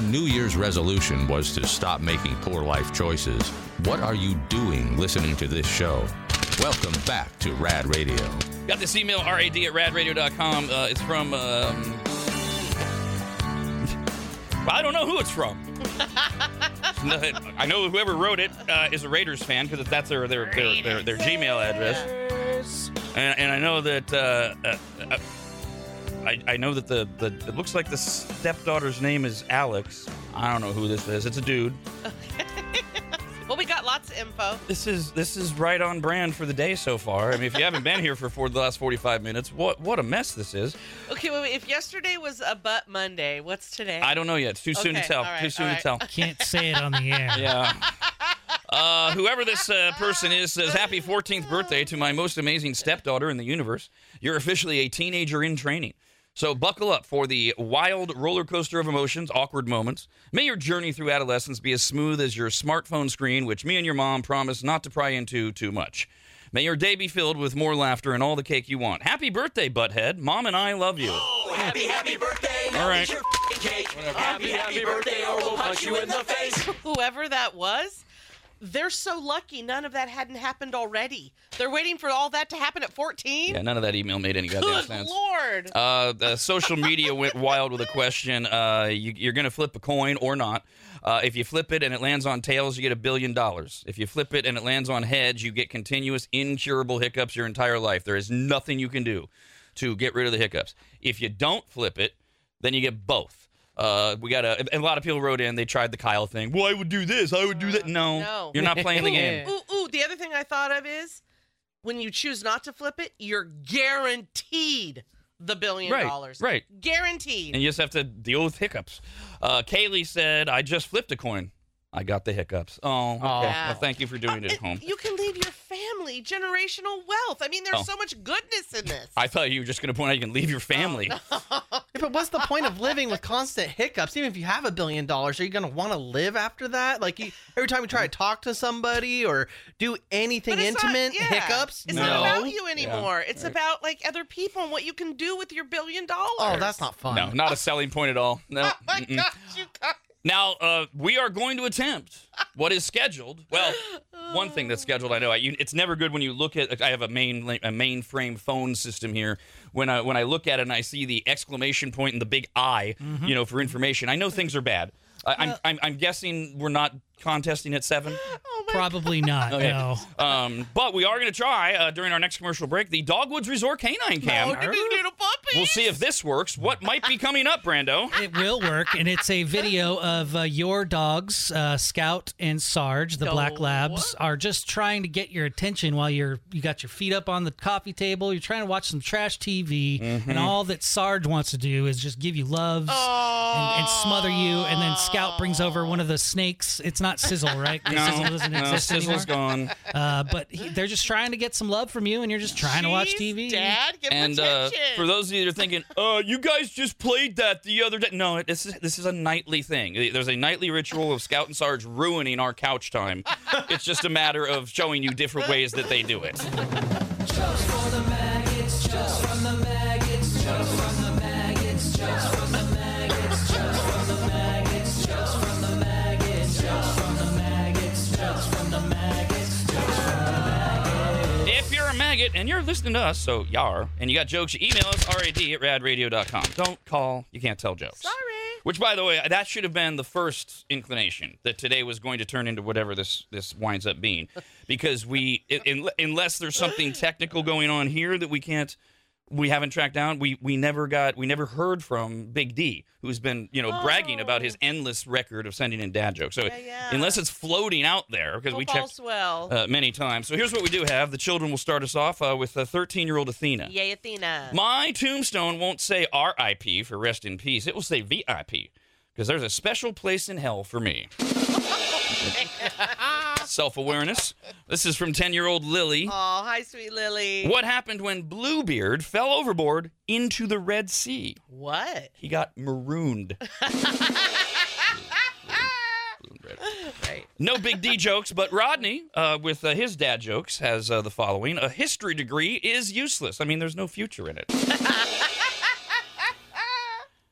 your New Year's resolution was to stop making poor life choices, what are you doing listening to this show? Welcome back to Rad Radio. Got this email, rad at radradio.com. Uh, it's from. Um, I don't know who it's from. I know whoever wrote it uh, is a Raiders fan because that's their their, their their their Gmail address. And, and I know that uh, uh, uh, I, I know that the, the it looks like the stepdaughter's name is Alex. I don't know who this is. It's a dude. Well, we got lots of info. This is this is right on brand for the day so far. I mean, if you haven't been here for, for the last 45 minutes, what what a mess this is. Okay, wait, wait, if yesterday was a butt Monday, what's today? I don't know yet. It's too soon to Okay, tell. all right, too soon all to tell. Can't say it on the air. Yeah. Uh, whoever this uh, person is says, Happy 14th birthday to my most amazing stepdaughter in the universe. You're officially a teenager in training. So buckle up for the wild roller coaster of emotions, awkward moments. May your journey through adolescence be as smooth as your smartphone screen, which me and your mom promise not to pry into too much. May your day be filled with more laughter and all the cake you want. Happy birthday, butthead. Mom and I love you. Oh, Happy, happy birthday. All right. Your f***ing cake. Happy, happy birthday, or we'll punch you in the face. Whoever that was, they're so lucky none of that hadn't happened already. They're waiting for all that to happen at 14? Yeah, none of that email made any goddamn Good sense. lord. Uh, the social media went wild with a question. Uh, you, you're going to flip a coin or not. Uh, if you flip it and it lands on tails, you get a billion dollars. If you flip it and it lands on heads, you get continuous, incurable hiccups your entire life. There is nothing you can do to get rid of the hiccups. If you don't flip it, then you get both. Uh, we got a, a lot of people wrote in. They tried the Kyle thing. Well, I would do this. I would do that. No, no. you're not playing the game. Ooh, ooh, the other thing I thought of is when you choose not to flip it, you're guaranteed the billion Right, dollars. right. Guaranteed. and you just have to deal with hiccups. Uh, Kaylee said, "I just flipped a coin. I got the hiccups. Oh, okay. Yeah. Well, thank you for doing it at home. You can leave your family generational wealth. I mean, there's Oh. so much goodness in this. I thought you were just going to point out you can leave your family. Oh, Yeah, but what's the point of living with constant hiccups? Even if you have a billion dollars, are you going to want to live after that? Like you, every time you try to mm. talk to somebody or do anything But it's not- intimate, yeah. hiccups? It's no. not about you anymore. It's about like other people and what you can do with your billion dollars. Oh, that's not fun. No, not a selling point at all. No. Oh my mm-mm. gosh, you guys. Now, uh, we are going to attempt what is scheduled. Well, one thing that's scheduled, I know. I, you, it's never good when you look at. I have a main a mainframe phone system here. When I when I look at it and I see the exclamation point and the big I, Mm-hmm. you know, for information, I know things are bad. I, I'm, I'm I'm guessing we're not contesting at seven. Oh my Probably not. Okay. No. Um, but we are going to try uh, during our next commercial break the Dogwoods Resort Canine Cam. Oh, did we get a puppy? We'll see if this works. What might be coming up, Brando? It will work, and it's a video of uh, your dogs, uh, Scout and Sarge, the Go Black Labs, what? are just trying to get your attention while you're you got your feet up on the coffee table. You're trying to watch some trash TV, and all that Sarge wants to do is just give you loves and, and smother you. And then Scout brings over one of the snakes. It's not Sizzle, right? 'Cause Sizzle doesn't no, exist Sizzle's anymore. gone. Uh, but he, they're just trying to get some love from you, and you're just trying to watch Jeez, TV. Dad, give him And uh, attention. for those of you that are thinking, uh, you guys just played that the other day. No, this is this is a nightly thing. There's a nightly ritual of Scout and Sarge ruining our couch time. it's just a matter of showing you different ways that they do it. If you're a maggot and you're listening to us, so yar, and you got jokes, you email us, rad at radradio.com. Don't call, you can't tell jokes. Sorry. Which, by the way, that should have been the first inclination that today was going to turn into whatever this this winds up being, because we, in, unless there's something technical going on here that we can't, we haven't tracked down. We we never got, we never heard from Big D, who's been you know bragging about his endless record of sending in dad jokes. So Yeah, yeah. unless it's floating out there, because we checked well. uh, many times. So here's what we do have. The children will start us off uh, with a 13 year old Athena. Yay, Athena. My tombstone won't say RIP for rest in peace. It will say VIP because there's a special place in hell for me. Self awareness. This is from 10 year old Lily. Oh, hi, sweet Lily. What happened when Bluebeard fell overboard into the Red Sea? What? He got marooned. Right. No big D jokes, but Rodney, uh, with uh, his dad jokes, has uh, the following: A history degree is useless. I mean, there's no future in it.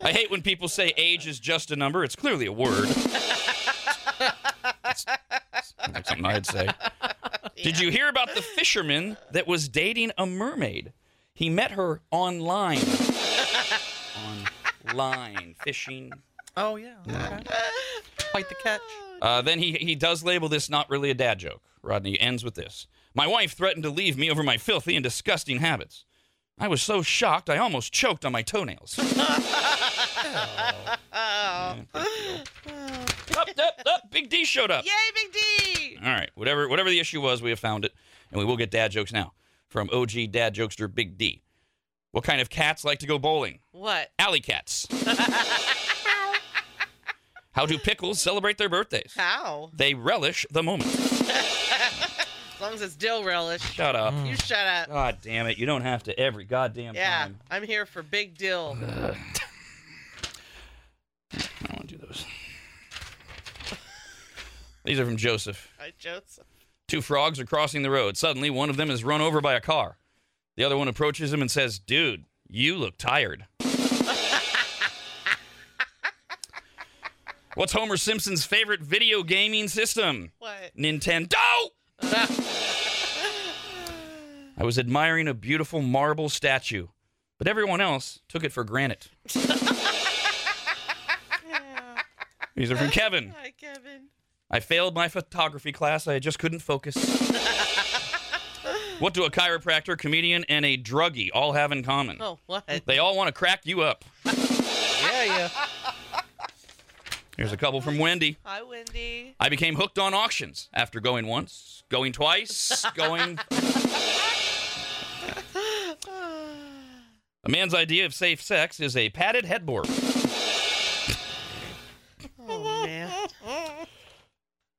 I hate when people say age is just a number. It's clearly a word. That's- sounds something I'd say. Did you hear about the fisherman that was dating a mermaid? He met her online. online. Fishing. Oh yeah. Okay. Quite the catch. Uh, then he, he does label this not really a dad joke. Rodney ends with this My wife threatened to leave me over my filthy and disgusting habits. I was so shocked I almost choked on my toenails. Oh. up, up, up, Big D showed up. Yay, Big D! All right, whatever whatever the issue was, we have found it, and we will get dad jokes now from OG dad jokester Big D. What kind of cats like to go bowling? What? Alley cats. How do pickles celebrate their birthdays? How? They relish the moment. As long as it's dill relish. Shut up. You shut up. God damn it! You don't have to every goddamn Yeah, time. I'm here for big dill. I don't want to do those. These are from Joseph. Hi, Joseph. Two frogs are crossing the road. Suddenly, one of them is run over by a car. The other one approaches him and says, Dude, you look tired. What's Homer Simpson's favorite video gaming system? What? Nintendo! I was admiring a beautiful marble statue, but everyone else took it for granite. These are from Kevin. Hi, Kevin. I failed my photography class. I just couldn't focus. what do a chiropractor, comedian, and a druggie all have in common? Oh, what? They all want to crack you up. Yeah, yeah. Here's a couple from Wendy. Hi, Wendy. I became hooked on auctions after going once, going twice, going. A man's idea of safe sex is a padded headboard.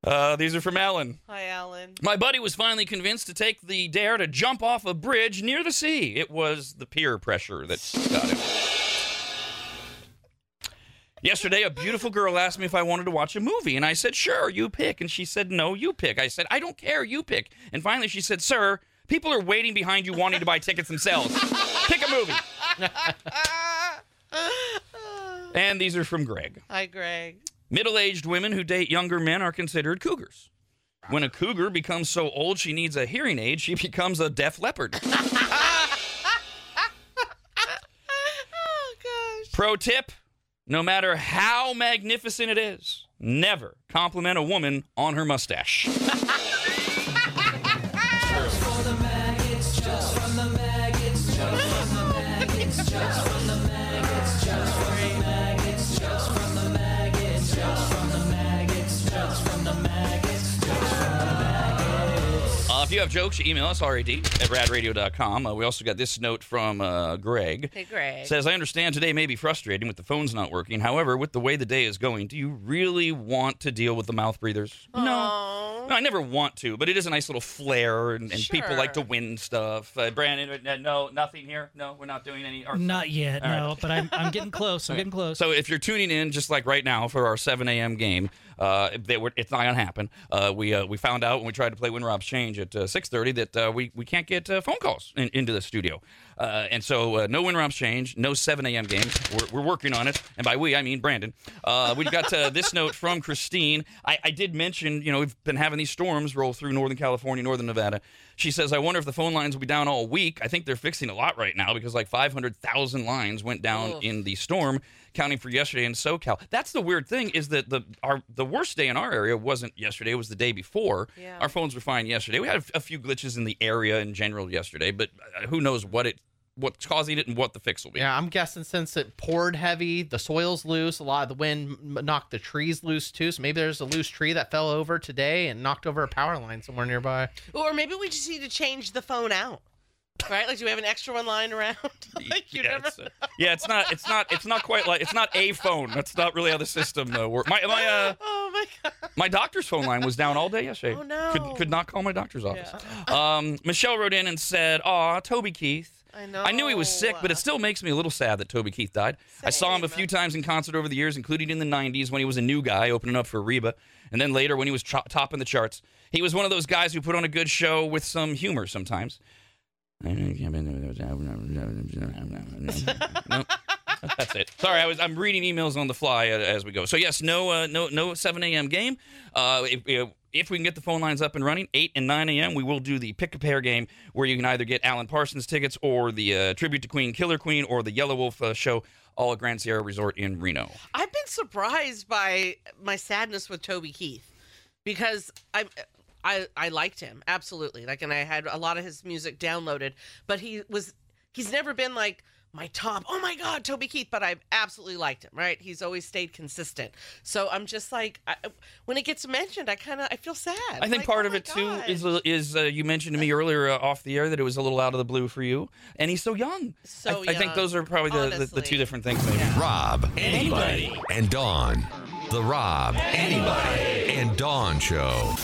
Uh, these are from Alan. Hi, Alan. My buddy was finally convinced to take the dare to jump off a bridge near the sea. It was the peer pressure that got him. Yesterday, a beautiful girl asked me if I wanted to watch a movie, and I said, Sure, you pick. And she said, No, you pick. I said, I don't care, you pick. And finally, she said, Sir, people are waiting behind you wanting to buy tickets themselves. pick a movie. And these are from Greg. Hi, Greg. Middle aged women who date younger men are considered cougars. When a cougar becomes so old she needs a hearing aid, she becomes a deaf leopard. Oh, gosh. Pro tip no matter how magnificent it is, never compliment a woman on her mustache. if you have jokes, you email us, rad at radradio.com. Uh, we also got this note from uh, Greg. Hey, Greg. Says, I understand today may be frustrating with the phones not working. However, with the way the day is going, do you really want to deal with the mouth breathers? No. No, I never want to, but it is a nice little flair, and, and people like to win stuff. Uh, Brandon, uh, no, nothing here. No, we're not doing any. Or, Not yet, All right. no. But I'm, I'm getting close. I'm Okay. getting close. So if you're tuning in, just like right now for our 7 a.m. game, uh, they were, it's not gonna happen. Uh, we uh, we found out when we tried to play Win Rob's Change at uh, 6:30 that uh, we we can't get uh, phone calls in, into the studio, uh, and so uh, no Win Rob's Change, no 7 a.m. games. We're, we're working on it, and by we I mean Brandon. Uh, we got uh, this note from Christine. I, I did mention, you know, we've been having these storms roll through Northern California, Northern Nevada. She says, I wonder if the phone lines will be down all week. I think they're fixing a lot right now because like 500,000 lines went down Oof. in the storm, counting for yesterday in SoCal. That's the weird thing is that the our the worst day in our area wasn't yesterday; it was the day before. Yeah. Our phones were fine yesterday. We had a, a few glitches in the area in general yesterday, but uh, who knows what it what's causing it and what the fix will be. Yeah, I'm guessing since it poured heavy, the soil's loose. A lot of the wind knocked the trees loose too. So maybe there's a loose tree that fell over today and knocked over a power line somewhere nearby. Or maybe we just need to change the phone out. Right? Like, do we have an extra one lying around? like, you yeah, never. it's, uh, yeah, it's not. It's not. It's not quite like. It's not a phone. That's not really how the system uh, works. My my uh, Oh, my God. my doctor's phone line was down all day yesterday. Oh, no. Could could not call my doctor's office. Um, Michelle wrote in and said, "Aw, Toby Keith." I know. I knew he was sick, but it still makes me a little sad that Toby Keith died. I saw him a few times in concert over the years, including in the 90s when he was a new guy opening up for Reba, and then later when he was cho- topping the charts. He was one of those guys who put on a good show with some humor sometimes. Nope. That's it. Sorry, I was I'm reading emails on the fly uh, as we go. So yes, no uh, no no 7 a.m. game. Uh, if, if- if we can get the phone lines up and running, 8 and 9 a.m., we will do the pick a pair game where you can either get Alan Parsons tickets or the uh, tribute to Queen Killer Queen or the Yellow Wolf uh, show, all at Grand Sierra Resort in Reno. I've been surprised by my sadness with Toby Keith because I I I liked him absolutely. Like and I had a lot of his music downloaded, but he was he's never been like my top. Oh my god, Toby Keith, but I've absolutely liked him, right? He's always stayed consistent. So I'm just like I, when it gets mentioned, I kind of I feel sad. I think Like, part oh of my it too is is uh, you mentioned to me earlier uh, off the air that it was a little out of the blue for you, and he's so young. So I, I think those are probably the, the, the two different things. Maybe. Rob, anybody, and Dawn. The Rob, anybody, and Dawn Show.